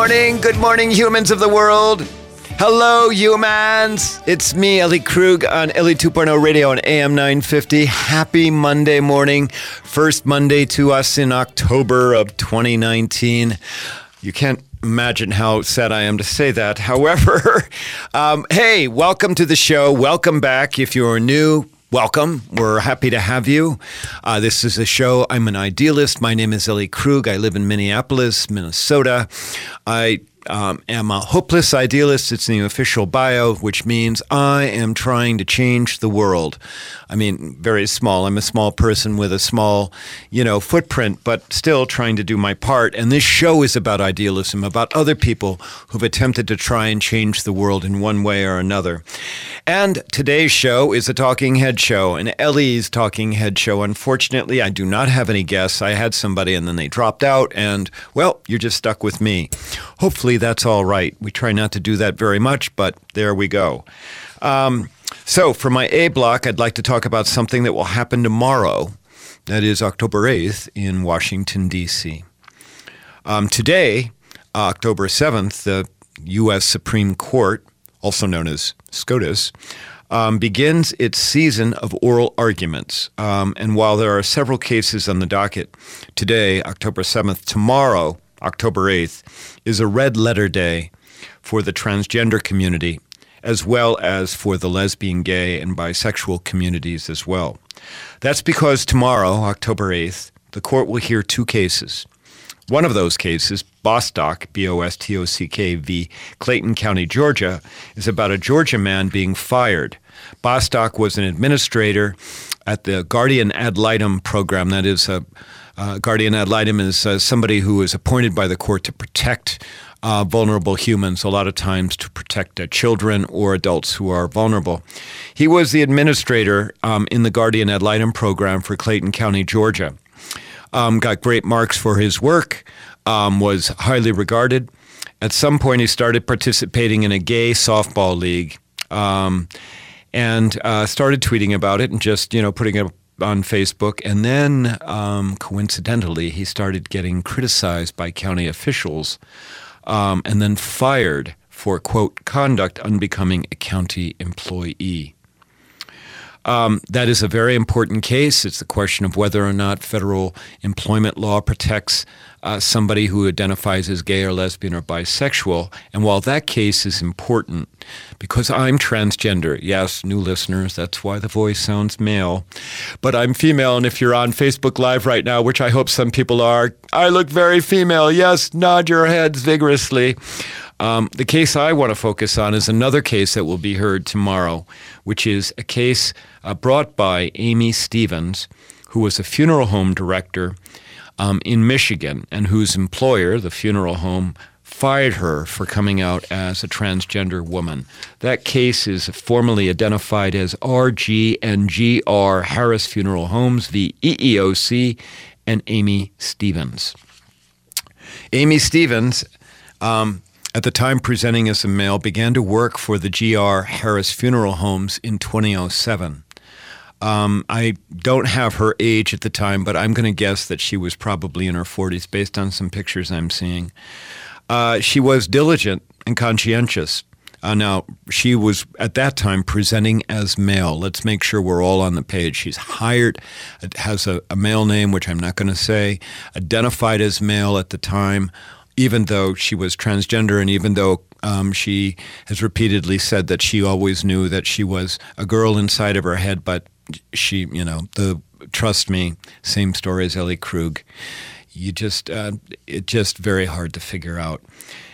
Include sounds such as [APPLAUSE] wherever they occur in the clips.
morning. Good morning, humans of the world. Hello, humans. It's me, Ellie Krug, on Ellie 2.0 radio on AM 950. Happy Monday morning. First Monday to us in October of 2019. You can't imagine how sad I am to say that. [LAUGHS] However, um, hey, welcome to the show. Welcome back. If you're new, Welcome. We're happy to have you. Uh, this is a show. I'm an idealist. My name is Ellie Krug. I live in Minneapolis, Minnesota. I um, am a hopeless idealist. It's in the official bio, which means I am trying to change the world. I mean, very small. I'm a small person with a small, you know, footprint, but still trying to do my part. And this show is about idealism, about other people who've attempted to try and change the world in one way or another. And today's show is a talking head show, an Ellie's talking head show. Unfortunately, I do not have any guests. I had somebody and then they dropped out, and well, you're just stuck with me. Hopefully, that's all right. We try not to do that very much, but there we go. Um, so, for my A block, I'd like to talk about something that will happen tomorrow. That is October 8th in Washington, D.C. Um, today, October 7th, the U.S. Supreme Court, also known as SCOTUS, um, begins its season of oral arguments. Um, and while there are several cases on the docket today, October 7th, tomorrow, October 8th, is a red letter day for the transgender community, as well as for the lesbian, gay, and bisexual communities as well. That's because tomorrow, October 8th, the court will hear two cases. One of those cases, Bostock, B O S T O C K v. Clayton County, Georgia, is about a Georgia man being fired. Bostock was an administrator at the Guardian Ad Litem program. That is, a uh, Guardian Ad Litem is uh, somebody who is appointed by the court to protect uh, vulnerable humans, a lot of times to protect uh, children or adults who are vulnerable. He was the administrator um, in the Guardian Ad Litem program for Clayton County, Georgia. Um, got great marks for his work, um, was highly regarded. At some point, he started participating in a gay softball league um, and uh, started tweeting about it and just, you know, putting it on Facebook. And then, um, coincidentally, he started getting criticized by county officials um, and then fired for, quote, conduct unbecoming a county employee. Um, that is a very important case. It's the question of whether or not federal employment law protects uh, somebody who identifies as gay or lesbian or bisexual. And while that case is important, because I'm transgender, yes, new listeners, that's why the voice sounds male, but I'm female. And if you're on Facebook Live right now, which I hope some people are, I look very female. Yes, nod your heads vigorously. Um, the case I want to focus on is another case that will be heard tomorrow, which is a case uh, brought by Aimee Stephens, who was a funeral home director um, in Michigan and whose employer, the funeral home, fired her for coming out as a transgender woman. That case is formally identified as RG and GR Harris Funeral Homes v. EEOC and Aimee Stephens. Aimee Stephens um, at the time presenting as a male, began to work for the GR Harris Funeral Homes in 2007. Um, I don't have her age at the time, but I'm going to guess that she was probably in her 40s based on some pictures I'm seeing. Uh, she was diligent and conscientious. Uh, now, she was at that time presenting as male. Let's make sure we're all on the page. She's hired, has a, a male name, which I'm not going to say, identified as male at the time even though she was transgender and even though um, she has repeatedly said that she always knew that she was a girl inside of her head, but she, you know, the trust me, same story as Ellie Krug. You just, uh, it's just very hard to figure out.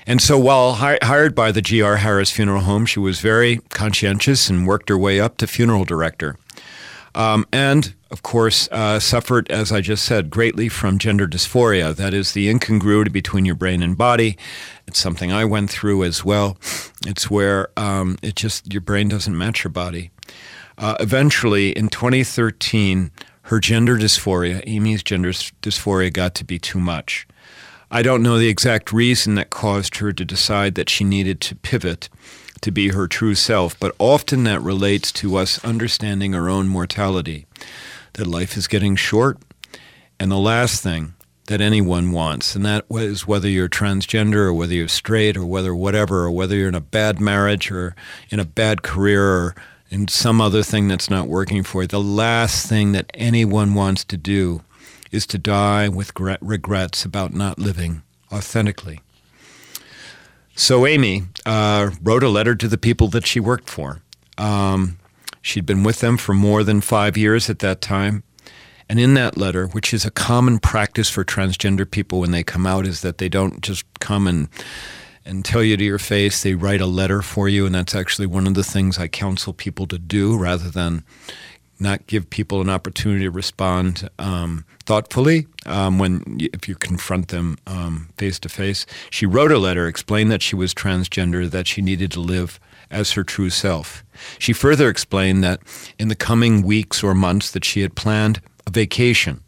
And so while hi- hired by the G.R. Harris Funeral Home, she was very conscientious and worked her way up to funeral director. Um, and of course, uh, suffered, as I just said, greatly from gender dysphoria. That is the incongruity between your brain and body. It's something I went through as well. It's where um, it just your brain doesn't match your body. Uh, eventually, in 2013, her gender dysphoria, Aimee's gender dysphoria, got to be too much. I don't know the exact reason that caused her to decide that she needed to pivot to be her true self, but often that relates to us understanding our own mortality that life is getting short. And the last thing that anyone wants, and that is whether you're transgender or whether you're straight or whether whatever, or whether you're in a bad marriage or in a bad career or in some other thing that's not working for you. The last thing that anyone wants to do is to die with regrets about not living authentically. So Aimee uh, wrote a letter to the people that she worked for. Um, she'd been with them for more than five years at that time. And in that letter, which is a common practice for transgender people when they come out, is that they don't just come and and tell you to your face. They write a letter for you, and that's actually one of the things I counsel people to do, rather than not give people an opportunity to respond um, thoughtfully um, when if you confront them face to face. She wrote a letter, explained that she was transgender, that she needed to live as her true self. She further explained that in the coming weeks or months that she had planned a vacation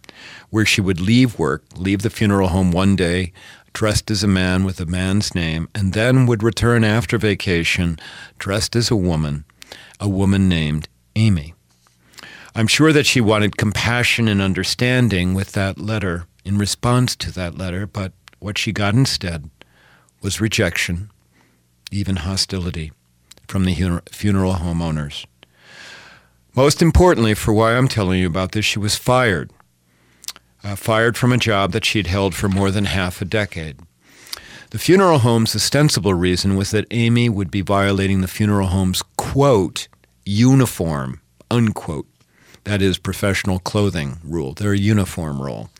where she would leave work, leave the funeral home one day, dressed as a man with a man's name, and then would return after vacation dressed as a woman, a woman named Aimee. I'm sure that she wanted compassion and understanding with that letter in response to that letter, but what she got instead was rejection, even hostility from the funeral home owners. Most importantly, for why I'm telling you about this, she was fired. Uh, fired from a job that she'd held for more than half a decade. The funeral home's ostensible reason was that Aimee would be violating the funeral home's quote, uniform, unquote, that is, professional clothing rule, their uniform rule.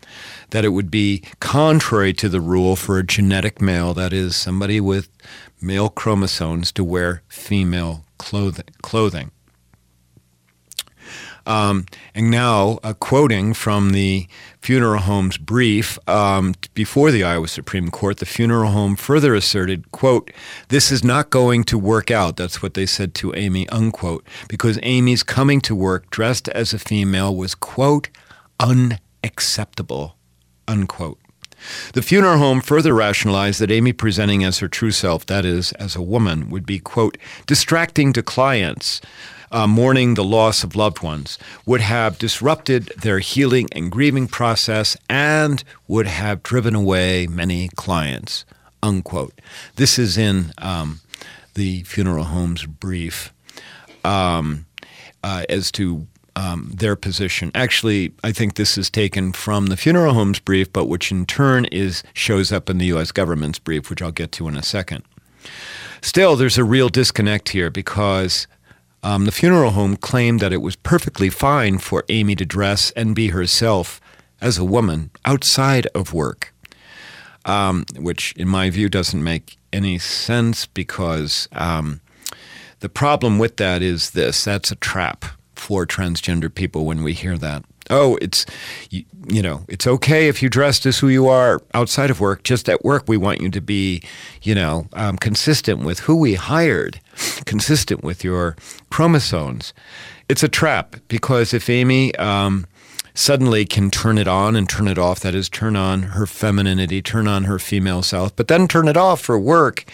That it would be contrary to the rule for a genetic male, that is, somebody with male chromosomes, to wear female clothing. Um, and now, uh, quoting from the funeral home's brief um, before the Iowa Supreme Court, the funeral home further asserted, quote, this is not going to work out. That's what they said to Aimee, unquote, because Aimee's coming to work dressed as a female was, quote, unacceptable, unquote. The funeral home further rationalized that Aimee presenting as her true self, that is, as a woman, would be, quote, distracting to clients uh, mourning the loss of loved ones would have disrupted their healing and grieving process and would have driven away many clients. Unquote. This is in um, the funeral home's brief um, uh, as to um, their position. Actually, I think this is taken from the funeral home's brief, but which in turn is shows up in the U.S. government's brief, which I'll get to in a second. Still, there's a real disconnect here because um, the funeral home claimed that it was perfectly fine for Aimee to dress and be herself as a woman outside of work, um, which, in my view, doesn't make any sense because um, the problem with that is this that's a trap for transgender people when we hear that oh, it's you, you, know, it's okay if you dressed as who you are outside of work. Just at work, we want you to be, you know, um, consistent with who we hired, consistent with your chromosomes. It's a trap because if Aimee um, suddenly can turn it on and turn it off, that is, turn on her femininity, turn on her female self, but then turn it off for work.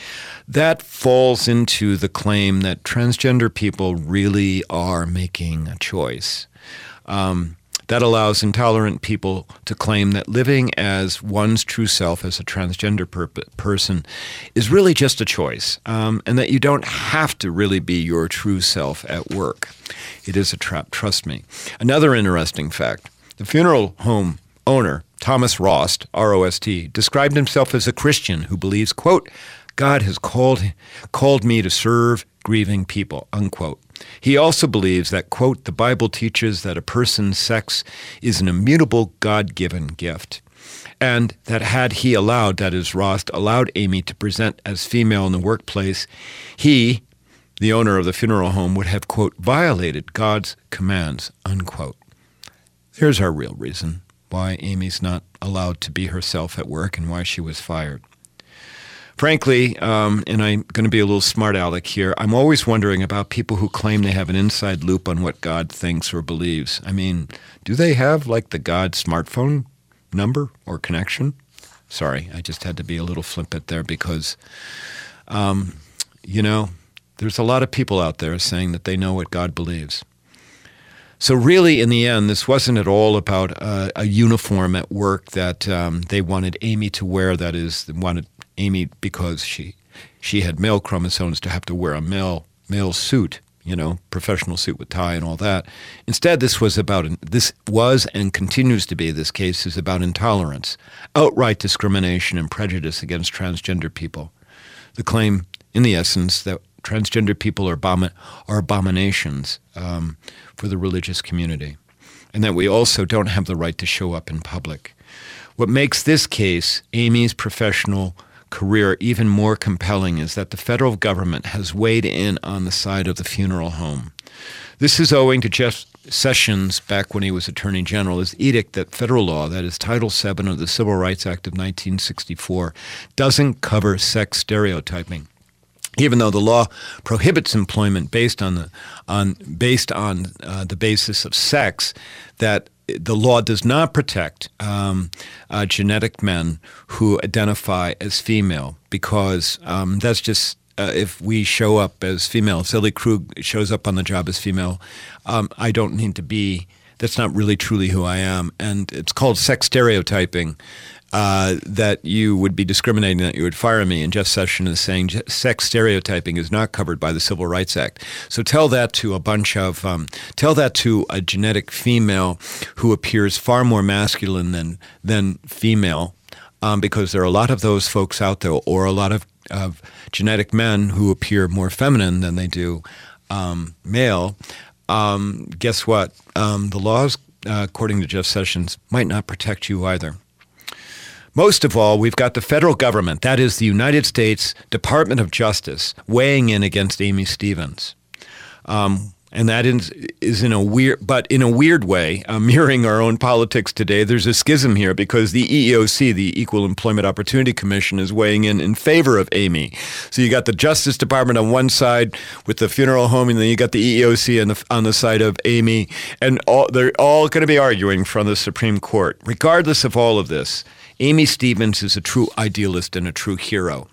That falls into the claim that transgender people really are making a choice. Um, that allows intolerant people to claim that living as one's true self as a transgender per- person is really just a choice, um, and that you don't have to really be your true self at work. It is a trap, trust me. Another interesting fact the funeral home owner, Thomas Rost, R O S T, described himself as a Christian who believes, quote, God has called, called me to serve grieving people, unquote. He also believes that, quote, the Bible teaches that a person's sex is an immutable God given gift. And that had he allowed, that is, Rost allowed Aimee to present as female in the workplace, he, the owner of the funeral home, would have, quote, violated God's commands, unquote. There's our real reason why Aimee's not allowed to be herself at work and why she was fired frankly, um, and I'm going to be a little smart aleck here, I'm always wondering about people who claim they have an inside loop on what God thinks or believes. I mean, do they have like the God smartphone number or connection? Sorry, I just had to be a little flippant there because, um, you know, there's a lot of people out there saying that they know what God believes. So, really, in the end, this wasn't at all about uh, a uniform at work that um, they wanted Aimee to wear. That is, they wanted Aimee because she she had male chromosomes to have to wear a male male suit, you know, professional suit with tie and all that. Instead, this was about this was and continues to be this case is about intolerance, outright discrimination and prejudice against transgender people. The claim, in the essence, that transgender people are, abomin- are abominations um, for the religious community, and that we also don't have the right to show up in public. What makes this case, Aimee's professional career even more compelling is that the federal government has weighed in on the side of the funeral home. This is owing to Jeff Sessions, back when he was Attorney General, his edict that federal law, that is Title VII of the Civil Rights Act of 1964, doesn't cover sex stereotyping even though the law prohibits employment based on the on based on uh, the basis of sex, that the law does not protect um, uh, genetic men who identify as female because um, that's just uh, if we show up as female. If Ellie Krug shows up on the job as female, um, I don't need to be. That's not really truly who I am, and it's called sex stereotyping uh, that you would be discriminating, that you would fire me. And Jeff Sessions is saying sex stereotyping is not covered by the Civil Rights Act. So tell that to a bunch of, um, tell that to a genetic female who appears far more masculine than, than female, um, because there are a lot of those folks out there, or a lot of, of genetic men who appear more feminine than they do um, male. Um, guess what? Um, the laws, uh, according to Jeff Sessions, might not protect you either. Most of all, we've got the federal government, that is the United States Department of Justice, weighing in against Aimee Stephens. Um, and that is, is in a weird, but in a weird way, uh, mirroring our own politics today. There's a schism here because the EEOC, the Equal Employment Opportunity Commission, is weighing in in favor of Aimee. So you got the Justice Department on one side with the funeral home, and then you got the EEOC on the, on the side of Aimee, and all, they're all going to be arguing from the Supreme Court. Regardless of all of this, Aimee Stephens is a true idealist and a true hero.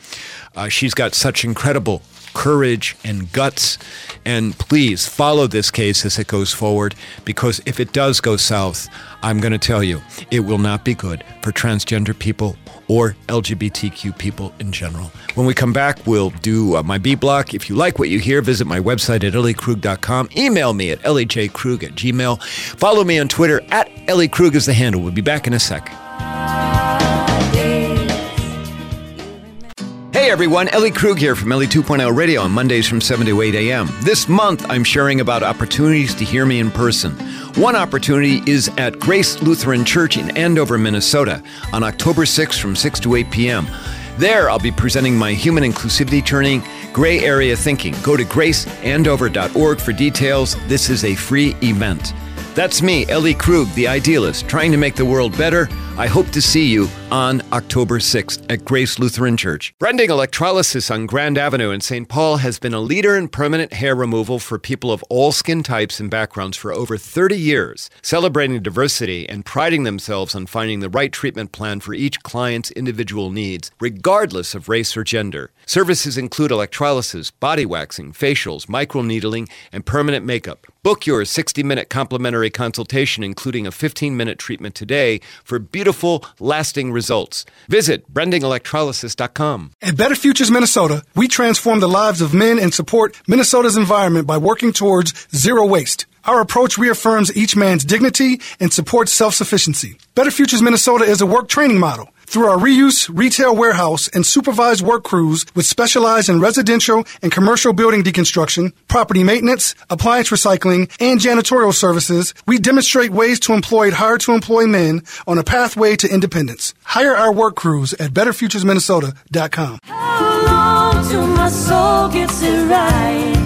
Uh, she's got such incredible courage and guts. And please follow this case as it goes forward because if it does go south, I'm going to tell you, it will not be good for transgender people or LGBTQ people in general. When we come back, we'll do uh, my B block. If you like what you hear, visit my website at elliekrug.com. Email me at lejkrug at gmail. Follow me on Twitter at elliekrug is the handle. We'll be back in a sec. Hey everyone, Ellie Krug here from Ellie 2.0 Radio on Mondays from 7 to 8 a.m. This month I'm sharing about opportunities to hear me in person. One opportunity is at Grace Lutheran Church in Andover, Minnesota on October 6th from 6 to 8 p.m. There I'll be presenting my human inclusivity turning Gray Area Thinking. Go to graceandover.org for details. This is a free event. That's me, Ellie Krug, the idealist, trying to make the world better. I hope to see you on October 6th at Grace Lutheran Church. Brending Electrolysis on Grand Avenue in St. Paul has been a leader in permanent hair removal for people of all skin types and backgrounds for over 30 years, celebrating diversity and priding themselves on finding the right treatment plan for each client's individual needs, regardless of race or gender. Services include electrolysis, body waxing, facials, microneedling, and permanent makeup. Book your 60 minute complimentary consultation, including a 15 minute treatment today for beautiful, lasting results. Visit brendingelectrolysis.com. At Better Futures Minnesota, we transform the lives of men and support Minnesota's environment by working towards zero waste. Our approach reaffirms each man's dignity and supports self sufficiency. Better Futures Minnesota is a work training model through our reuse, retail warehouse, and supervised work crews with specialized in residential and commercial building deconstruction, property maintenance, appliance recycling, and janitorial services, we demonstrate ways to employ hard to employ men on a pathway to independence. Hire our work crews at betterfuturesminnesota.com. How long till my soul gets it right?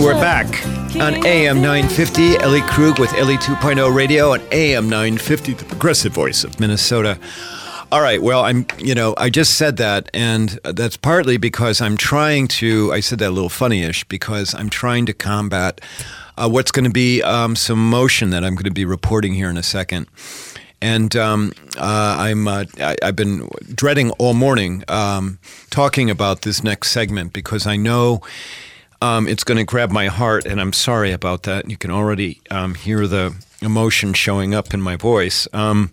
We're back on AM 950, Ellie Krug with Ellie 2.0 Radio on AM 950, the progressive voice of Minnesota. All right. Well, I'm, you know, I just said that, and that's partly because I'm trying to, I said that a little funny ish, because I'm trying to combat uh, what's going to be um, some motion that I'm going to be reporting here in a second. And um, uh, I'm uh, I, have been dreading all morning um, talking about this next segment because I know um, it's going to grab my heart, and I'm sorry about that. You can already um, hear the emotion showing up in my voice. Um,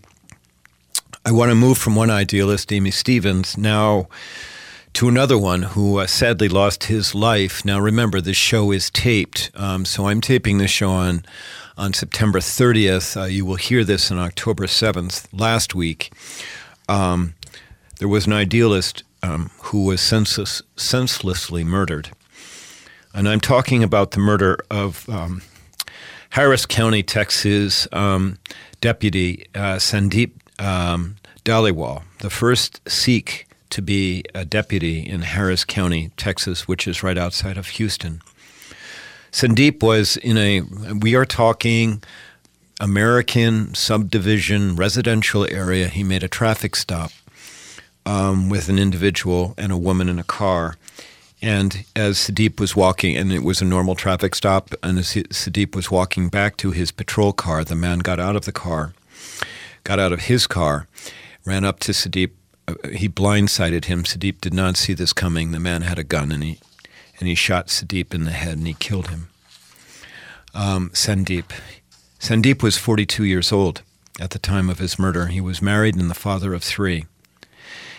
I want to move from one idealist, Aimee Stephens, now to another one who uh, sadly lost his life. Now, remember, this show is taped, um, so I'm taping this show on on September 30th. Uh, you will hear this on October 7th. Last week, um, there was an idealist um, who was senseless, senselessly murdered. And I'm talking about the murder of um, Harris County, Texas um, deputy uh, Sandeep um, Dhaliwal, the first Sikh to be a deputy in Harris County, Texas, which is right outside of Houston. Sandeep was in a, we are talking American subdivision residential area. He made a traffic stop um, with an individual and a woman in a car. And as Sandeep was walking, and it was a normal traffic stop, and as Sandeep was walking back to his patrol car, the man got out of the car, got out of his car, ran up to. Uh, he blindsided him. Sandeep did not see this coming. The man had a gun, and he and he shot Sandeep in the head, and he killed him. Um, Sandeep. Sandeep was 42 years old at the time of his murder. He was married and the father of three.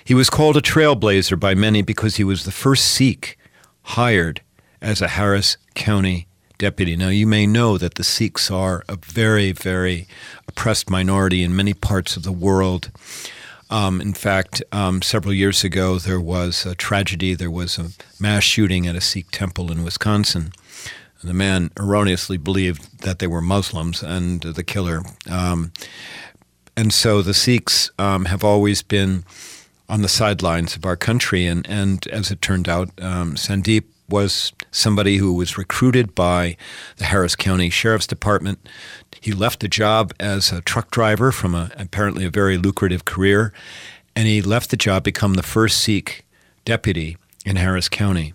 He was called a trailblazer by many because he was the first Sikh hired as a Harris County deputy. Now, you may know that the Sikhs are a very, very oppressed minority in many parts of the world. Um, in fact, um, several years ago, there was a tragedy. There was a mass shooting at a Sikh temple in Wisconsin. The man erroneously believed that they were Muslims, and the killer. Um, and so the Sikhs um, have always been on the sidelines of our country. And, and as it turned out, um, Sandeep was somebody who was recruited by the Harris County Sheriff's Department. He left the job as a truck driver from a, apparently a very lucrative career, and he left the job, become the first Sikh deputy in Harris County.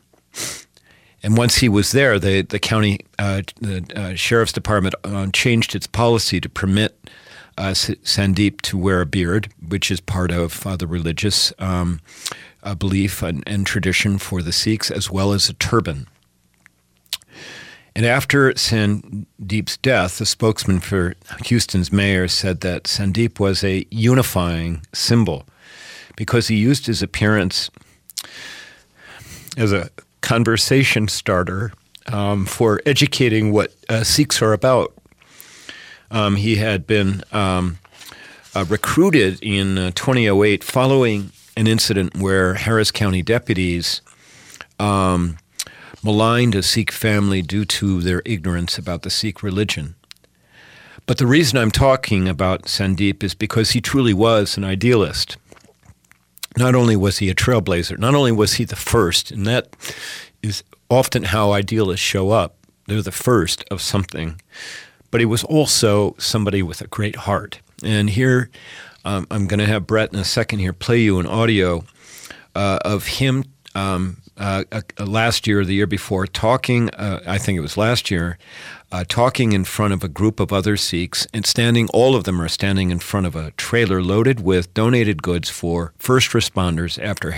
And once he was there, the the county uh, the uh, sheriff's department uh, changed its policy to permit uh, Sandeep to wear a beard, which is part of uh, the religious um, uh, belief and, and, tradition for the Sikhs, as well as a turban. And after Sandeep's death, the spokesman for Houston's mayor said that Sandeep was a unifying symbol because he used his appearance as a conversation starter um, for educating what uh, Sikhs are about. Um, he had been um, uh, recruited in uh, 2008 following an incident where Harris County deputies um, maligned a Sikh family due to their ignorance about the Sikh religion. But the reason I'm talking about Sandeep is because he truly was an idealist. Not only was he a trailblazer, not only was he the first, and that is often how idealists show up. They're the first of something. But he was also somebody with a great heart. And here, um, I'm going to have Brett in a second here play you an audio uh, of him um, uh, uh, last year or the year before talking, uh, I think it was last year, uh, talking in front of a group of other Sikhs and standing, all of them are standing in front of a trailer loaded with donated goods for first responders after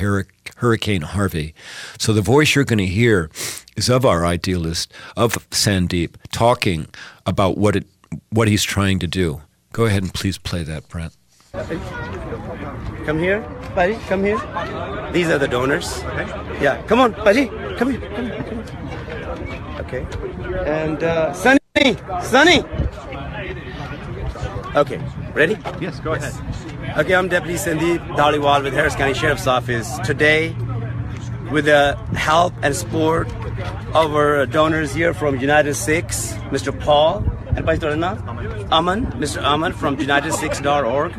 Hurricane Harvey. So the voice you're going to hear is of our idealist, of Sandeep, talking about what, it, what he's trying to do. Go ahead and please play that, Brent. Come here, buddy. Come here. These are the donors. Yeah. Come on, buddy. Come here. Come here. Come here. Okay. And uh, Sunny, Sunny. Okay. Ready? Yes. Go yes. ahead. Okay. I'm Deputy Sandeep Dhaliwal with Harris County Sheriff's Office. Today, with the help and support of our donors here from United Sikhs, Mr. Paul and Vice Aman, Mr. Aman from UnitedSikhs.org,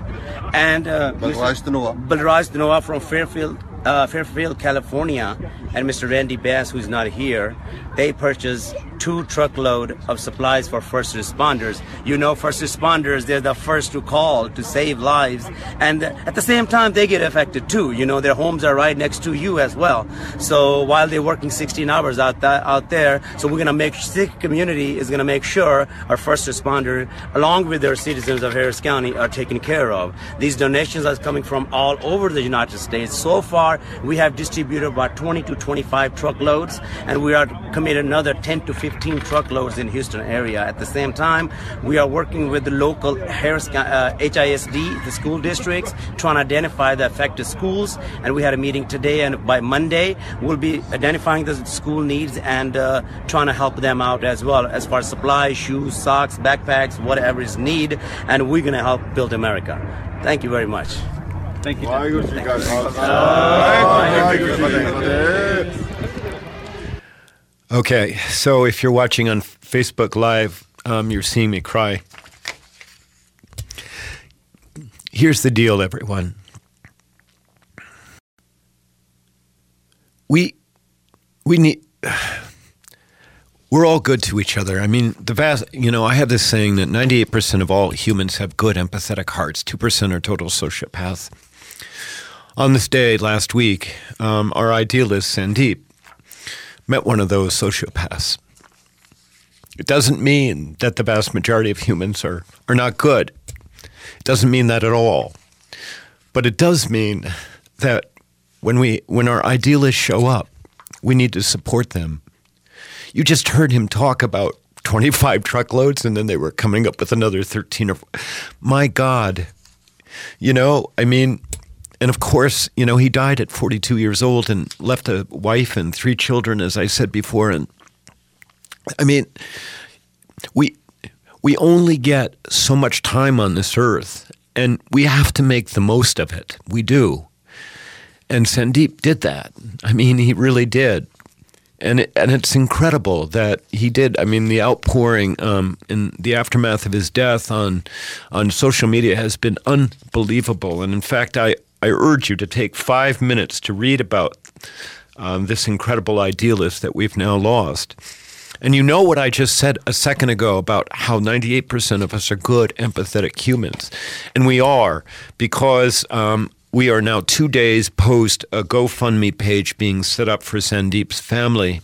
and uh, Balraj Danoa. Balraj Danoa from Fairfield, uh, Fairfield, California, and Mr. Randy Bass, who's not here. they purchase two truckload of supplies for first responders. You know, first responders, they're the first to call to save lives. And at the same time, they get affected too. You know, their homes are right next to you as well. So while they're working 16 hours out, th- out there, so we're going to make, the community is going to make sure our first responder, along with their citizens of Harris County, are taken care of. These donations are coming from all over the United States. So far, we have distributed about 20 to 25 truckloads, and we are committed another 10 to 15 truckloads in Houston area. At the same time, we are working with the local Harris uh, HISD, the school districts, trying to identify the affected schools. And we had a meeting today, and by Monday, we'll be identifying the school needs and uh, trying to help them out as well as far as supplies, shoes, socks, backpacks, whatever is need. And we're going to help build America. Thank you very much. Thank you. Okay, so if you're watching on Facebook Live, um, you're seeing me cry. Here's the deal, everyone. We we need [SIGHS] we're all good to each other. I mean, the vast, you know, I have this saying that 98% of all humans have good, empathetic hearts. 2% are total sociopaths. On this day last week, um, our idealist, Sandeep, met one of those sociopaths. It doesn't mean that the vast majority of humans are, are not good. It doesn't mean that at all. But it does mean that when we when our idealists show up, we need to support them. You just heard him talk about 25 truckloads and then they were coming up with another 13 or my god. You know, I mean, and of course, you know, he died at 42 years old and left a wife and three children, as I said before. And I mean, we we only get so much time on this earth, and we have to make the most of it. We do. And Sandeep did that. I mean, he really did. And it, and it's incredible that he did. I mean, the outpouring um, in the aftermath of his death on on social media has been unbelievable. And in fact, I I urge you to take five minutes to read about um, this incredible idealist that we've now lost. And you know what I just said a second ago about how 98% of us are good, empathetic humans. And we are because um, we are now two days post a GoFundMe page being set up for Sandeep's family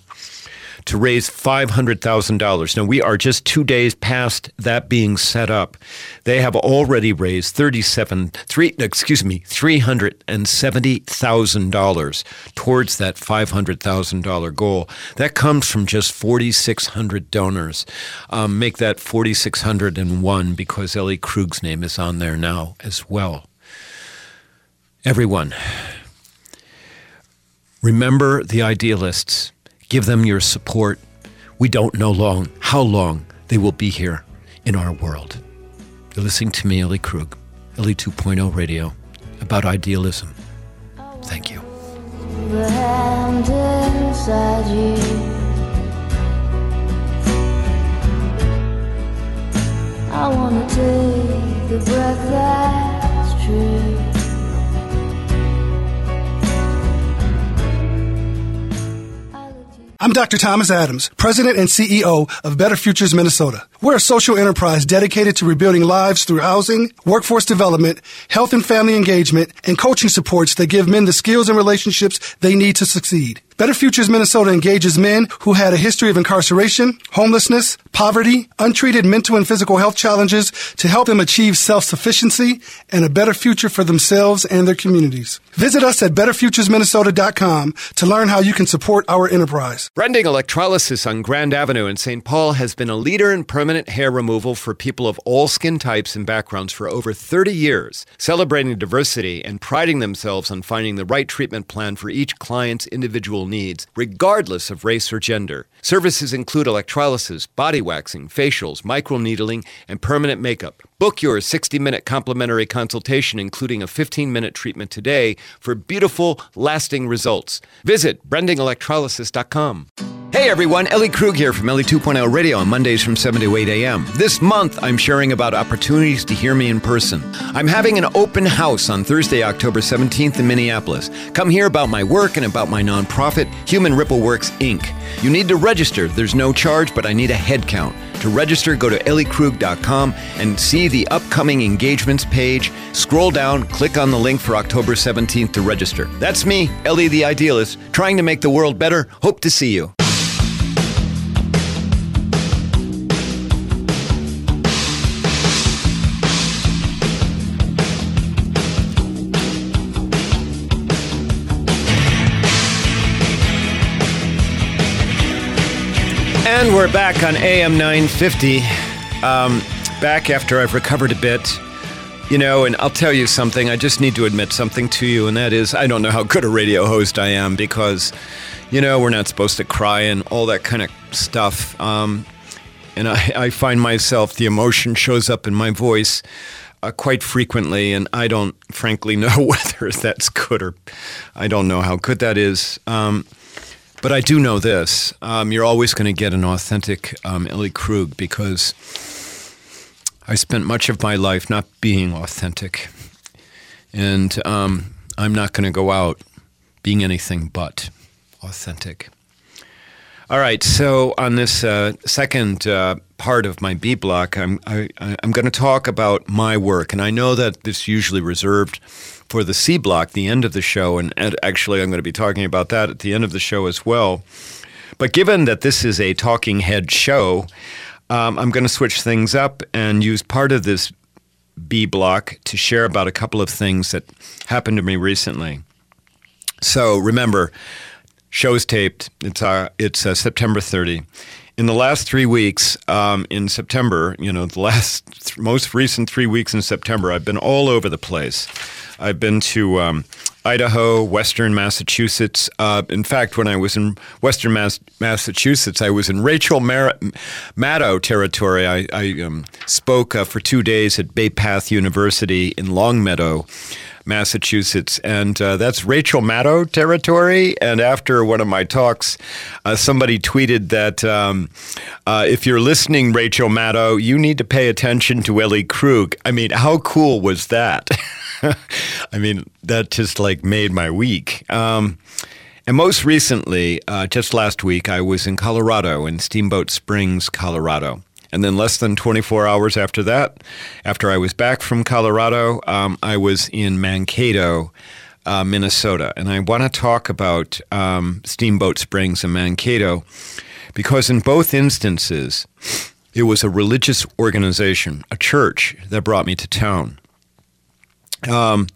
to raise $500,000. Now, we are just two days past that being set up. They have already raised 37, three, excuse me, $370,000 towards that $500,000 goal. That comes from just 4,600 donors. Um, make that 4,601 because Ellie Krug's name is on there now as well. Everyone, remember the idealists Give them your support. We don't know long how long they will be here in our world. You're listening to me, Ellie Krug, Ellie 2.0 Radio, about idealism. Thank you. The hand inside you. I want to take the breath that's true. I'm Dr. Thomas Adams, President and CEO of Better Futures Minnesota. We're a social enterprise dedicated to rebuilding lives through housing, workforce development, health and family engagement, and coaching supports that give men the skills and relationships they need to succeed. Better Futures Minnesota engages men who had a history of incarceration, homelessness, poverty, untreated mental and physical health challenges to help them achieve self-sufficiency and a better future for themselves and their communities. Visit us at betterfuturesminnesota.com to learn how you can support our enterprise. Brending Electrolysis on Grand Avenue in St. Paul has been a leader in permanent hair removal for people of all skin types and backgrounds for over 30 years, celebrating diversity and priding themselves on finding the right treatment plan for each client's individual needs, regardless of race or gender. Services include electrolysis, body waxing, facials, microneedling, and permanent makeup. Book your 60 minute complimentary consultation, including a 15 minute treatment today for beautiful, lasting results. Visit brendingelectrolysis.com. Hey everyone, Ellie Krug here from Ellie 2.0 Radio on Mondays from 7 to 8 a.m. This month, I'm sharing about opportunities to hear me in person. I'm having an open house on Thursday, October 17th in Minneapolis. Come hear about my work and about my nonprofit, Human Ripple Works Inc. You need to register. There's no charge, but I need a head count. To register, go to elliekrug.com and see the upcoming engagements page. Scroll down, click on the link for October 17th to register. That's me, Ellie the Idealist, trying to make the world better. Hope to see you. We're back on AM 950. Um, back after I've recovered a bit. You know, and I'll tell you something. I just need to admit something to you, and that is I don't know how good a radio host I am because, you know, we're not supposed to cry and all that kind of stuff. Um, and I, I, find myself, the emotion shows up in my voice uh, quite frequently, and I don't frankly [LAUGHS] know [LAUGHS] whether that's good or I don't know how good that is. Um, but I do know this: um, you're always going to get an authentic um, Ellie Krug because I spent much of my life not being authentic, and um, I'm not going to go out being anything but authentic. All right, so on this uh, second uh, part of my B block, I'm I, am i am going to talk about my work, and I know that this is usually reserved for the C block, the end of the show, and, actually I'm going to be talking about that at the end of the show as well. But given that this is a talking head show, um, I'm going to switch things up and use part of this B block to share about a couple of things that happened to me recently. So remember, show's taped. It's uh, it's uh, September 30. In the last three weeks um, in September, you know, the last th- most recent three weeks in September, I've been all over the place. I've been to um, Idaho, Western Massachusetts. Uh, in fact, when I was in Western Mass- Massachusetts, I was in Rachel Mar- Maddow territory. I, I um, spoke uh, for two days at Bay Path University in Longmeadow. Massachusetts, and uh, that's Rachel Maddow territory. And after one of my talks, uh, somebody tweeted that um, uh, if you're listening, Rachel Maddow, you need to pay attention to Ellie Krug. I mean, how cool was that? [LAUGHS] [LAUGHS] I mean, that just like made my week. Um, and most recently, uh, just last week, I was in Colorado, in Steamboat Springs, Colorado. And then less than 24 hours after that, after I was back from Colorado, um, I was in Mankato, uh, Minnesota. And I want to talk about um, Steamboat Springs and Mankato because in both instances, it was a religious organization, a church, that brought me to town. Um,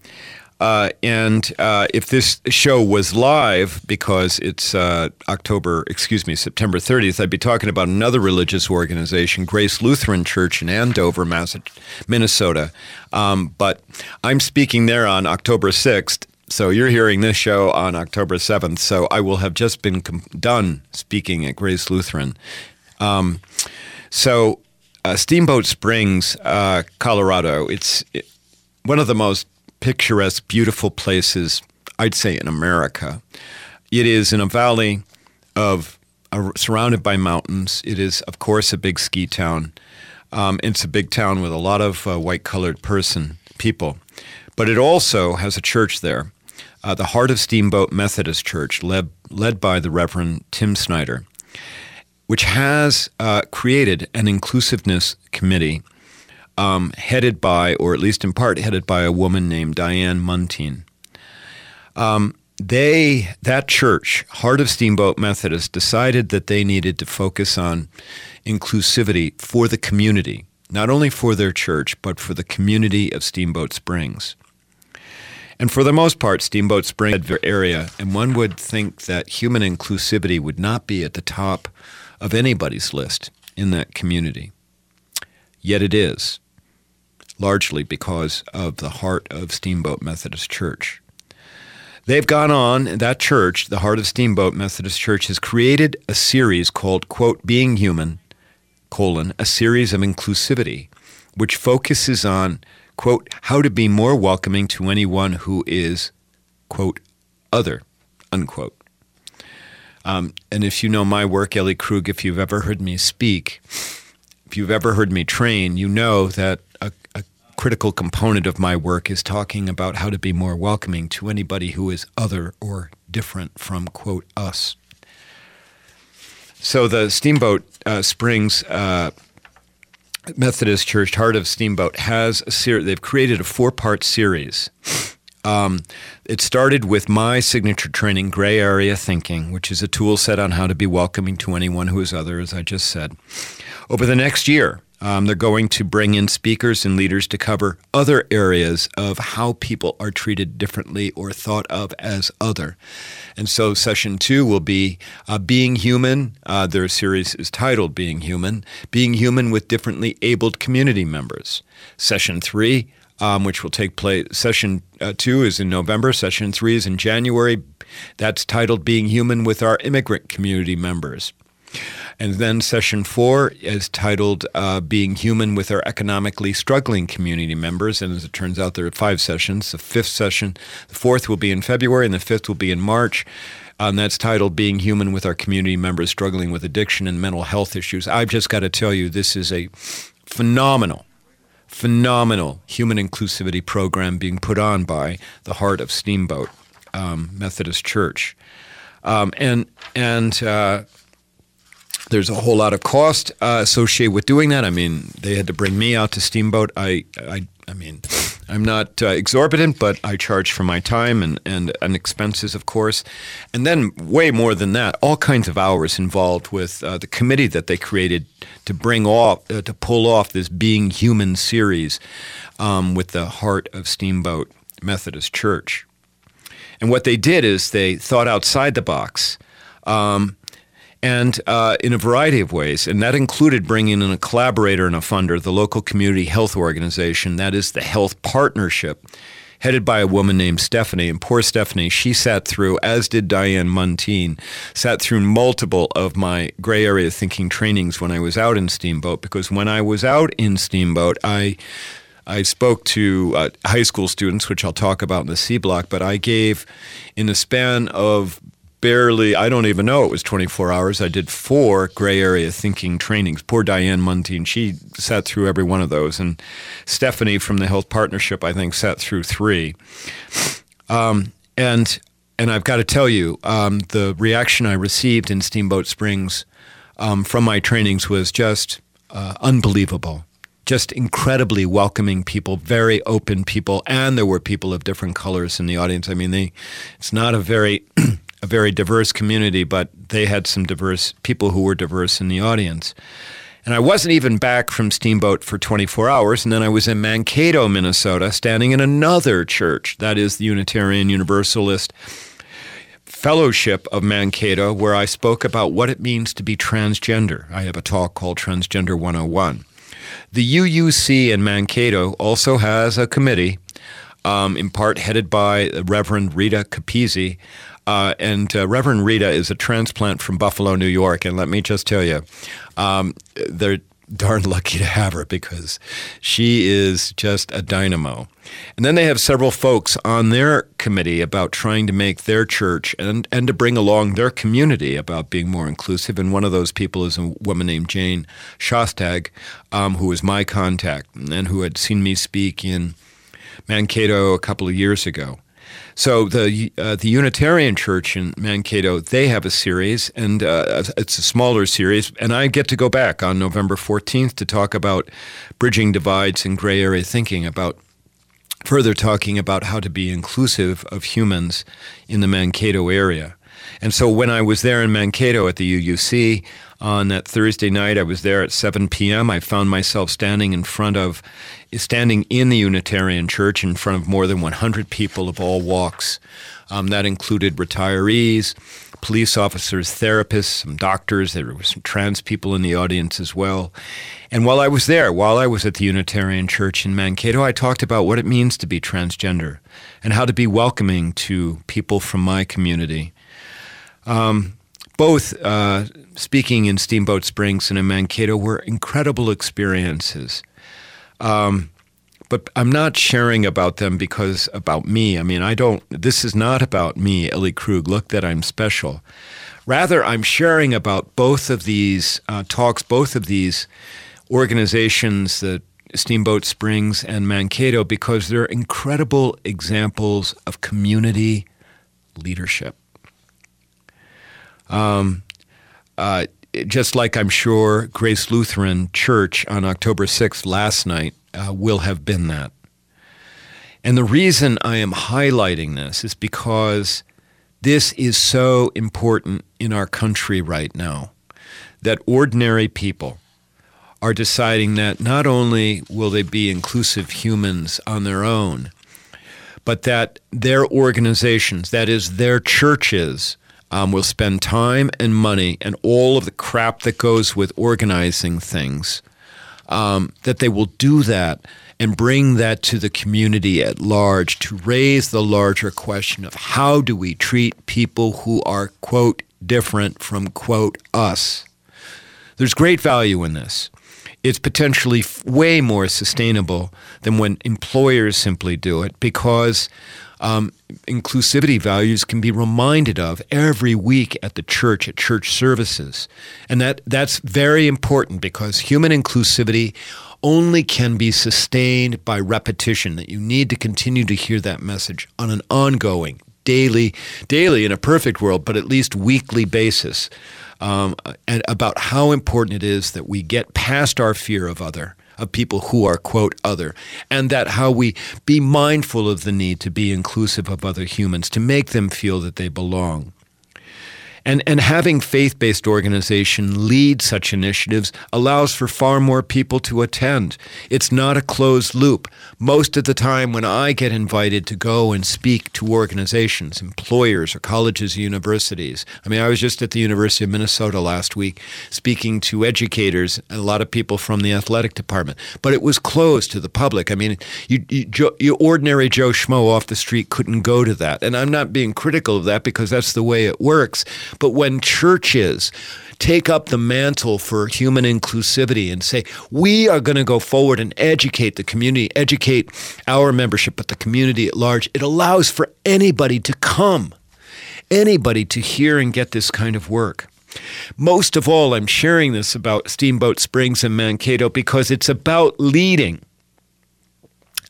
uh, and uh, if this show was live, because it's uh, October, excuse me, September 30th, I'd be talking about another religious organization, Grace Lutheran Church in Andover, Minnesota. Um, but I'm speaking there on October 6th. So you're hearing this show on October 7th. So I will have just been com- done speaking at Grace Lutheran. Um, so uh, Steamboat Springs, uh, Colorado, it's. It, one of the most picturesque, beautiful places, I'd say, in America. It is in a valley of uh, surrounded by mountains. It is, of course, a big ski town. Um, it's a big town with a lot of uh, white-colored person people, but it also has a church there, uh, the Heart of Steamboat Methodist Church, led led by the Reverend Tim Snyder, which has uh, created an inclusiveness committee um, headed by, or at least in part headed by, a woman named Diane Muntean. Um, they, that church, Heart of Steamboat Methodist, decided that they needed to focus on inclusivity for the community, not only for their church, but for the community of Steamboat Springs. And for the most part, Steamboat Springs area, and one would think that human inclusivity would not be at the top of anybody's list in that community. Yet it is largely because of the heart of Steamboat Methodist Church. They've gone on, that church, the Heart of Steamboat Methodist Church, has created a series called, quote, Being Human, colon, a series of inclusivity, which focuses on, quote, how to be more welcoming to anyone who is, quote, other, unquote. Um, and if you know my work, Ellie Krug, if you've ever heard me speak, if you've ever heard me train, you know that critical component of my work is talking about how to be more welcoming to anybody who is other or different from, quote, us. So the Steamboat uh, Springs uh, Methodist Church, Heart of Steamboat, has a series. They've created a four-part series. Um, it started with my signature training, Gray Area Thinking, which is a tool set on how to be welcoming to anyone who is other, as I just said. Over the next year, um, they're going to bring in speakers and leaders to cover other areas of how people are treated differently or thought of as other. And so, session two will be uh, Being Human. Uh, their series is titled Being Human, Being Human with Differently Abled Community Members. Session three, um, which will take place, session uh, two is in November, session three is in January. That's titled Being Human with Our Immigrant Community Members. And then session four is titled uh, Being Human with Our Economically Struggling Community Members. And as it turns out, there are five sessions. The fifth session, the fourth will be in February, and the fifth will be in March. And that's titled Being Human with Our Community Members Struggling with Addiction and Mental Health Issues. I've just got to tell you, this is a phenomenal, phenomenal human inclusivity program being put on by the Heart of Steamboat um, Methodist Church. Um, and and uh, there's a whole lot of cost uh, associated with doing that. I mean, they had to bring me out to Steamboat. I, I, I mean, I'm not uh, exorbitant, but I charge for my time and, and, and expenses, of course. And then, way more than that, all kinds of hours involved with uh, the committee that they created to bring off, uh, to pull off this Being Human series um, with the heart of Steamboat Methodist Church. And what they did is they thought outside the box. Um, and uh, in a variety of ways. And that included bringing in a collaborator and a funder, the local community health organization, that is the Health Partnership, headed by a woman named Stephanie. And poor Stephanie, she sat through, as did Diane Muntean, sat through multiple of my gray area thinking trainings when I was out in Steamboat, because when I was out in Steamboat, I I spoke to uh, high school students, which I'll talk about in the C block, but I gave, in the span of barely, I don't even know it was 24 hours. I did four gray area thinking trainings. Poor Diane Muntean, she sat through every one of those. And Stephanie from the Health Partnership, I think, sat through three. Um, and and I've got to tell you, um, the reaction I received in Steamboat Springs um, from my trainings was just uh, unbelievable. Just incredibly welcoming people, very open people, and there were people of different colors in the audience. I mean, they, it's not a very [CLEARS THROAT] a very diverse community, but they had some diverse people who were diverse in the audience. And I wasn't even back from Steamboat for 24 hours. And then I was in Mankato, Minnesota, standing in another church, that is the Unitarian Universalist Fellowship of Mankato, where I spoke about what it means to be transgender. I have a talk called Transgender 101. The UUC in Mankato also has a committee, um, in part headed by Reverend Rita Capizzi, uh, and uh, Reverend Rita is a transplant from Buffalo, New York. And let me just tell you, um, they're darn lucky to have her because she is just a dynamo. And then they have several folks on their committee about trying to make their church and, and to bring along their community about being more inclusive. And one of those people is a woman named Jane Shostag, um, who was my contact and who had seen me speak in Mankato a couple of years ago. So the uh, the Unitarian Church in Mankato they have a series, and uh, it's a smaller series, and I get to go back on November fourteenth to talk about bridging divides and gray area thinking about further talking about how to be inclusive of humans in the Mankato area. And so when I was there in Mankato at the UUC on that Thursday night, I was there at 7 p.m. I found myself standing in front of standing in the Unitarian Church in front of more than 100 people of all walks. Um, that included retirees, police officers, therapists, some doctors. There were some trans people in the audience as well. And while I was there, while I was at the Unitarian Church in Mankato, I talked about what it means to be transgender and how to be welcoming to people from my community. Um, both uh, speaking in Steamboat Springs and in Mankato were incredible experiences. Um, but I'm not sharing about them because about me. I mean, I don't, this is not about me, Ellie Krug. Look that I'm special. Rather, I'm sharing about both of these uh, talks, both of these organizations, the Steamboat Springs and Mankato, because they're incredible examples of community leadership. Um, uh, just like I'm sure Grace Lutheran Church on October 6th last night uh, will have been that. And the reason I am highlighting this is because this is so important in our country right now that ordinary people are deciding that not only will they be inclusive humans on their own, but that their organizations, that is, their churches, um, will spend time and money and all of the crap that goes with organizing things, um, that they will do that and bring that to the community at large to raise the larger question of how do we treat people who are, quote, different from, quote, us. There's great value in this. It's potentially way more sustainable than when employers simply do it because um, inclusivity values can be reminded of every week at the church, at church services. And that, that's very important because human inclusivity only can be sustained by repetition, that you need to continue to hear that message on an ongoing, daily, daily in a perfect world, but at least weekly basis. Um, and about how important it is that we get past our fear of other of people who are, quote, other, and that how we be mindful of the need to be inclusive of other humans, to make them feel that they belong. And, and having faith based organization lead such initiatives allows for far more people to attend. It's not a closed loop. Most of the time, when I get invited to go and speak to organizations, employers, or colleges, universities, I mean, I was just at the University of Minnesota last week speaking to educators a lot of people from the athletic department, but it was closed to the public. I mean, you, you, you ordinary Joe Schmo off the street couldn't go to that. And I'm not being critical of that because that's the way it works. But when churches take up the mantle for human inclusivity and say, we are going to go forward and educate the community, educate our membership, but the community at large, it allows for anybody to come, anybody to hear and get this kind of work. Most of all, I'm sharing this about Steamboat Springs and Mankato because it's about leading.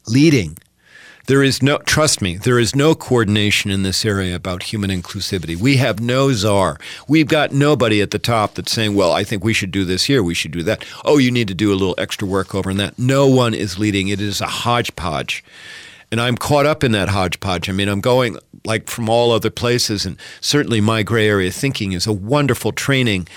Leading there is no, trust me, there is no coordination in this area about human inclusivity. We have no czar. We've got nobody at the top that's saying, well, I think we should do this here, we should do that. Oh, you need to do a little extra work over in that. No one is leading. It is a hodgepodge. And I'm caught up in that hodgepodge. I mean, I'm going like from all other places, and certainly my gray area thinking is a wonderful training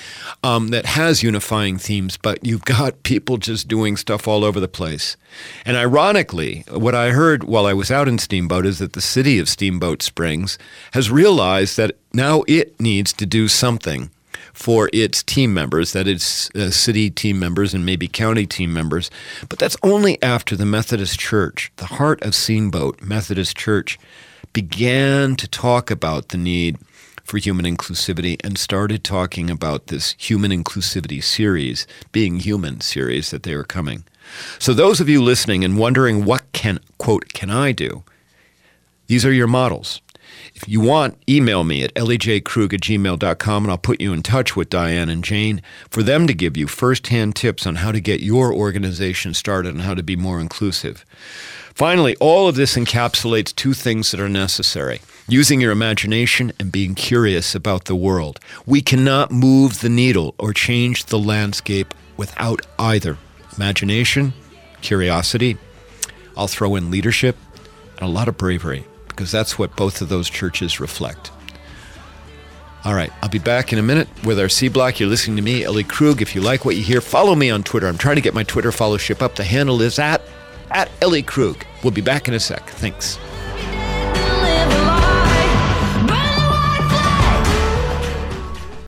um, that has unifying themes, but you've got people just doing stuff all over the place. And ironically, what I heard while I was out in Steamboat is that the city of Steamboat Springs has realized that now it needs to do something for its team members, that is, uh, city team members and maybe county team members. But that's only after the Methodist Church, the heart of Steamboat Methodist Church, began to talk about the need for human inclusivity and started talking about this human inclusivity series, being human series that they were coming. So those of you listening and wondering what can quote can I do? These are your models. If you want, email me at ellieJkrug at gmail.com and I'll put you in touch with Diane and Jane for them to give you firsthand tips on how to get your organization started and how to be more inclusive. Finally, all of this encapsulates two things that are necessary using your imagination and being curious about the world. We cannot move the needle or change the landscape without either imagination, curiosity. I'll throw in leadership and a lot of bravery because that's what both of those churches reflect. All right, I'll be back in a minute with our C Block. You're listening to me, Ellie Krug. If you like what you hear, follow me on Twitter. I'm trying to get my Twitter followership up. The handle is at, at Ellie Krug. We'll be back in a sec. Thanks.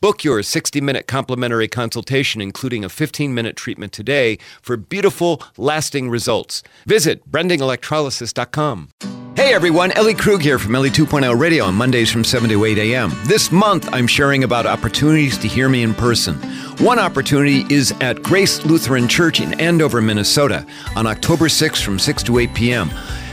Book your 60 minute complimentary consultation, including a 15 minute treatment today for beautiful, lasting results. Visit brandingelectrolysis.com. Hey everyone, Ellie Krug here from Ellie 2.0 Radio on Mondays from 7 to 8 a.m. This month I'm sharing about opportunities to hear me in person. One opportunity is at Grace Lutheran Church in Andover, Minnesota on October 6th from 6 to 8 p.m.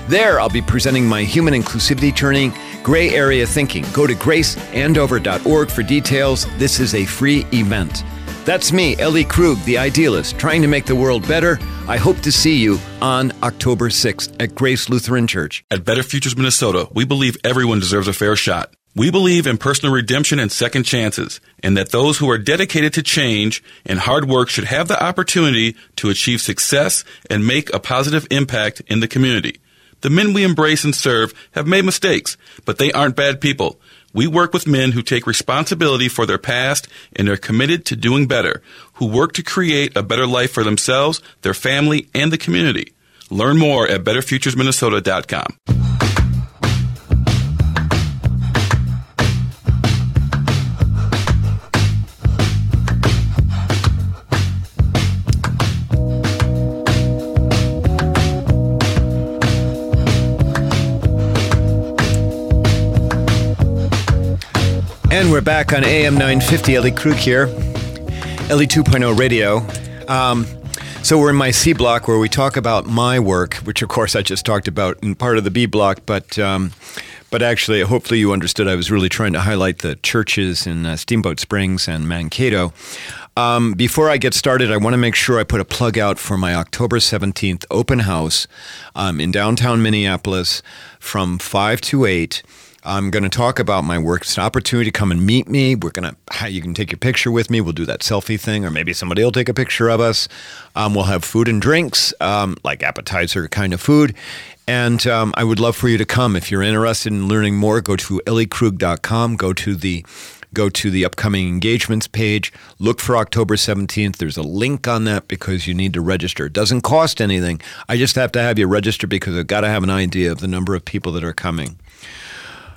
There, I'll be presenting my human inclusivity training, Gray Area Thinking. Go to graceandover.org for details. This is a free event. That's me, Ellie Krug, the idealist, trying to make the world better. I hope to see you on October 6th at Grace Lutheran Church. At Better Futures Minnesota, we believe everyone deserves a fair shot. We believe in personal redemption and second chances, and that those who are dedicated to change and hard work should have the opportunity to achieve success and make a positive impact in the community. The men we embrace and serve have made mistakes, but they aren't bad people. We work with men who take responsibility for their past and are committed to doing better, who work to create a better life for themselves, their family, and the community. Learn more at betterfuturesminnesota.com. And we're back on AM 950. Ellie Krug here, Ellie 2.0 Radio. Um, so we're in my C block where we talk about my work, which of course I just talked about in part of the B block, but um, but actually, hopefully you understood I was really trying to highlight the churches in uh, Steamboat Springs and Mankato. Um, before I get started, I want to make sure I put a plug out for my October 17th open house um, in downtown Minneapolis from 5 to 8. I'm going to talk about my work. It's an opportunity to come and meet me. We're going to, you can take your picture with me. We'll do that selfie thing, or maybe somebody will take a picture of us. Um, we'll have food and drinks, um, like appetizer kind of food. And um, I would love for you to come. If you're interested in learning more, go to elliekrug.com, go to the go to the upcoming engagements page, look for October 17th. There's a link on that because you need to register. It doesn't cost anything. I just have to have you register because I've got to have an idea of the number of people that are coming.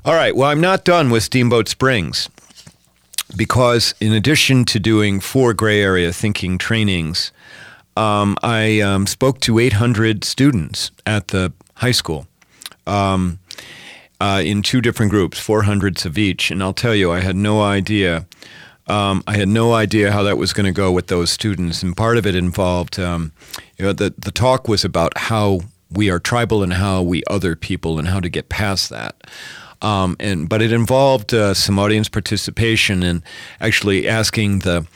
All right. Well, I'm not done with Steamboat Springs because, in addition to doing four gray area thinking trainings, um, I um, spoke to 800 students at the high school um, uh, in two different groups, 400s of each. And I'll tell you, I had no idea. Um, I had no idea how that was going to go with those students, and part of it involved, um, you know, the the talk was about how we are tribal and how we other people and how to get past that. Um, and but it involved uh, some audience participation and actually asking the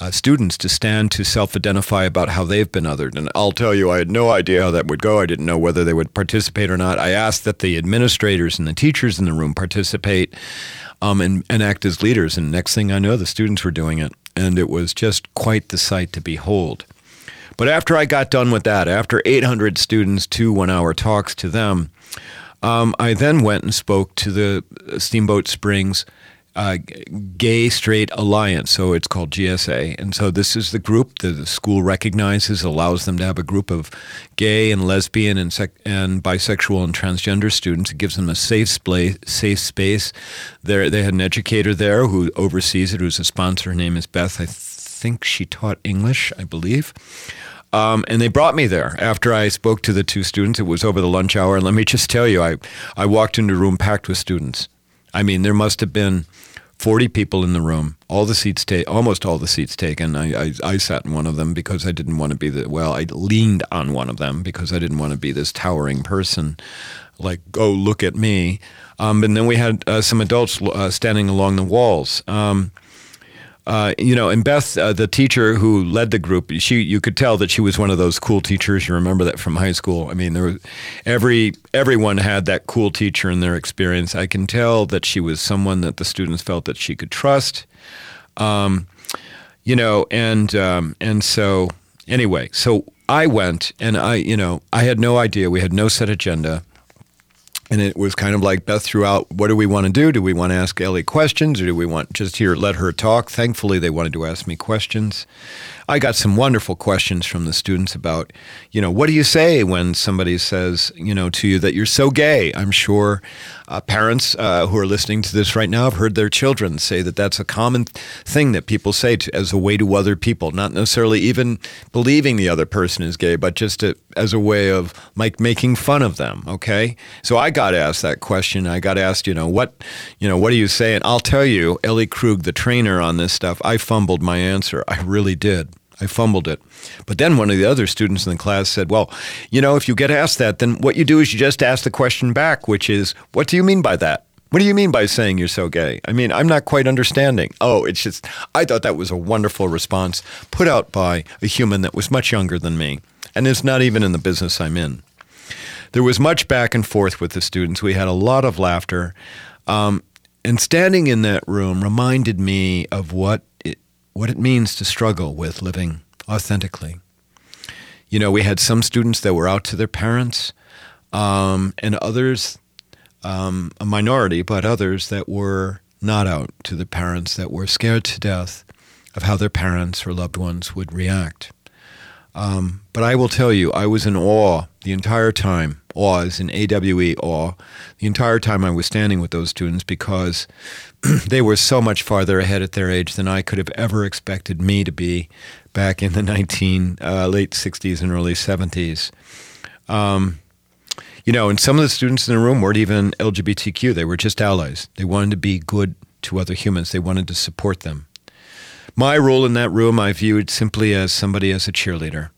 uh, students to stand to self-identify about how they've been othered. And I'll tell you, I had no idea how that would go. I didn't know whether they would participate or not. I asked that the administrators and the teachers in the room participate um, and, and act as leaders. And next thing I know, the students were doing it, and it was just quite the sight to behold. But after I got done with that, after 800 students, two one-hour talks to them. Um, I then went and spoke to the Steamboat Springs uh, Gay Straight Alliance, so it's called GSA. And so this is the group that the school recognizes, allows them to have a group of gay and lesbian and, sec- and bisexual and transgender students. It gives them a safe, spa- safe space. There, they had an educator there who oversees it, who's a sponsor. Her name is Beth. I think she taught English, I believe. Um, and they brought me there after I spoke to the two students. It was over the lunch hour. And let me just tell you, I, I walked into a room packed with students. I mean, there must have been 40 people in the room, all the seats taken, almost all the seats taken. I, I, I, sat in one of them because I didn't want to be the, well, I leaned on one of them because I didn't want to be this towering person, like, oh, look at me. Um, and then we had uh, some adults uh, standing along the walls. Um, uh, you know, and Beth, uh, the teacher who led the group, she you could tell that she was one of those cool teachers. You remember that from high school. I mean, there was every everyone had that cool teacher in their experience. I can tell that she was someone that the students felt that she could trust. Um, you know, and um, and so anyway, so I went and I, you know, I had no idea. We had no set agenda. And it was kind of like Beth threw out, what do we want to do? Do we want to ask Ellie questions or do we want just here let her talk? Thankfully, they wanted to ask me questions. I got some wonderful questions from the students about, you know, what do you say when somebody says, you know, to you that you're so gay? I'm sure uh, parents uh, who are listening to this right now have heard their children say that that's a common thing that people say to, as a way to other people, not necessarily even believing the other person is gay, but just to, as a way of like making fun of them. Okay, so I got asked that question. I got asked, you know, what, you know, what do you say? And I'll tell you, Ellie Krug, the trainer on this stuff, I fumbled my answer. I really did. I fumbled it. But then one of the other students in the class said, Well, you know, if you get asked that, then what you do is you just ask the question back, which is, What do you mean by that? What do you mean by saying you're so gay? I mean, I'm not quite understanding. Oh, it's just, I thought that was a wonderful response put out by a human that was much younger than me and is not even in the business I'm in. There was much back and forth with the students. We had a lot of laughter. Um, and standing in that room reminded me of what what it means to struggle with living authentically. You know, we had some students that were out to their parents, um, and others, um, a minority, but others that were not out to the parents, that were scared to death of how their parents or loved ones would react. Um, but I will tell you, I was in awe the entire time. Awe is in AWE awe. The entire time I was standing with those students because [CLEARS THROAT] they were so much farther ahead at their age than I could have ever expected me to be back in the 19 uh, late 60s and early 70s. Um, you know, and some of the students in the room weren't even LGBTQ. They were just allies. They wanted to be good to other humans. They wanted to support them. My role in that room, I viewed simply as somebody as a cheerleader.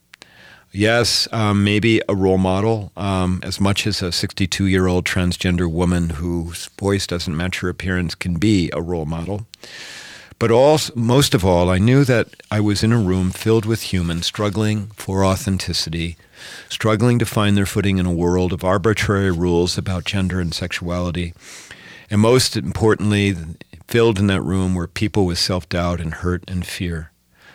Yes, um, maybe a role model, um, as much as a 62 year old transgender woman whose voice doesn't match her appearance can be a role model. But most of all, I knew that I was in a room filled with humans struggling for authenticity, struggling to find their footing in a world of arbitrary rules about gender and sexuality. And most importantly, filled in that room were people with self doubt and hurt and fear.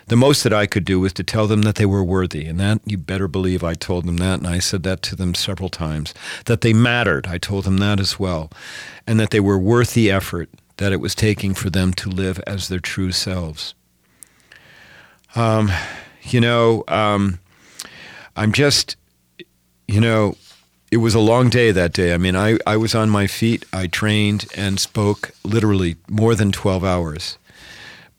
The most that I could do was to tell them that they were worthy, and that you better believe I told them that, and I said that to them several times. That they mattered, I told them that as well, and that they were worth the effort that it was taking for them to live as their true selves. Um, you know, um, I'm just, you know, it was a long day that day. I mean, I, I was on my feet. I trained and spoke literally more than 12 hours.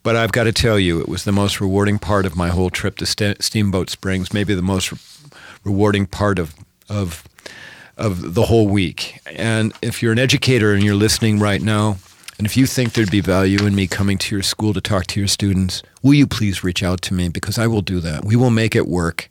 But I've got to tell you, it was the most rewarding part of my whole trip to St- Steamboat Springs, maybe the most re- rewarding part of, of, of the whole week. And if you're an educator and you're listening right now, and if you think there'd be value in me coming to your school to talk to your students, will you please reach out to me? Because I will do that. We will make it work.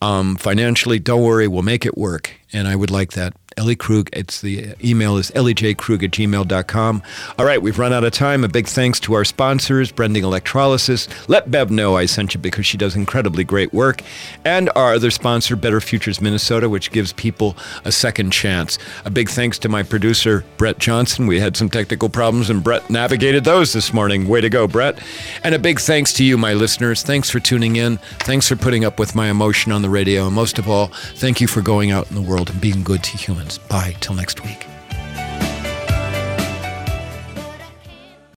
Um, financially, don't worry, we'll make it work. And I would like that. Ellie Krug. It's the email is elliejkrug at gmail.com. All right, we've run out of time. A big thanks to our sponsors, Brending Electrolysis. Let Bev know I sent you because she does incredibly great work. And our other sponsor, Better Futures Minnesota, which gives people a second chance. A big thanks to my producer, Brett Johnson. We had some technical problems and Brett navigated those this morning. Way to go, Brett. And a big thanks to you, my listeners. Thanks for tuning in. Thanks for putting up with my emotion on the radio. And most of all, thank you for going out in the world and being good to humans. Bye. Till next week.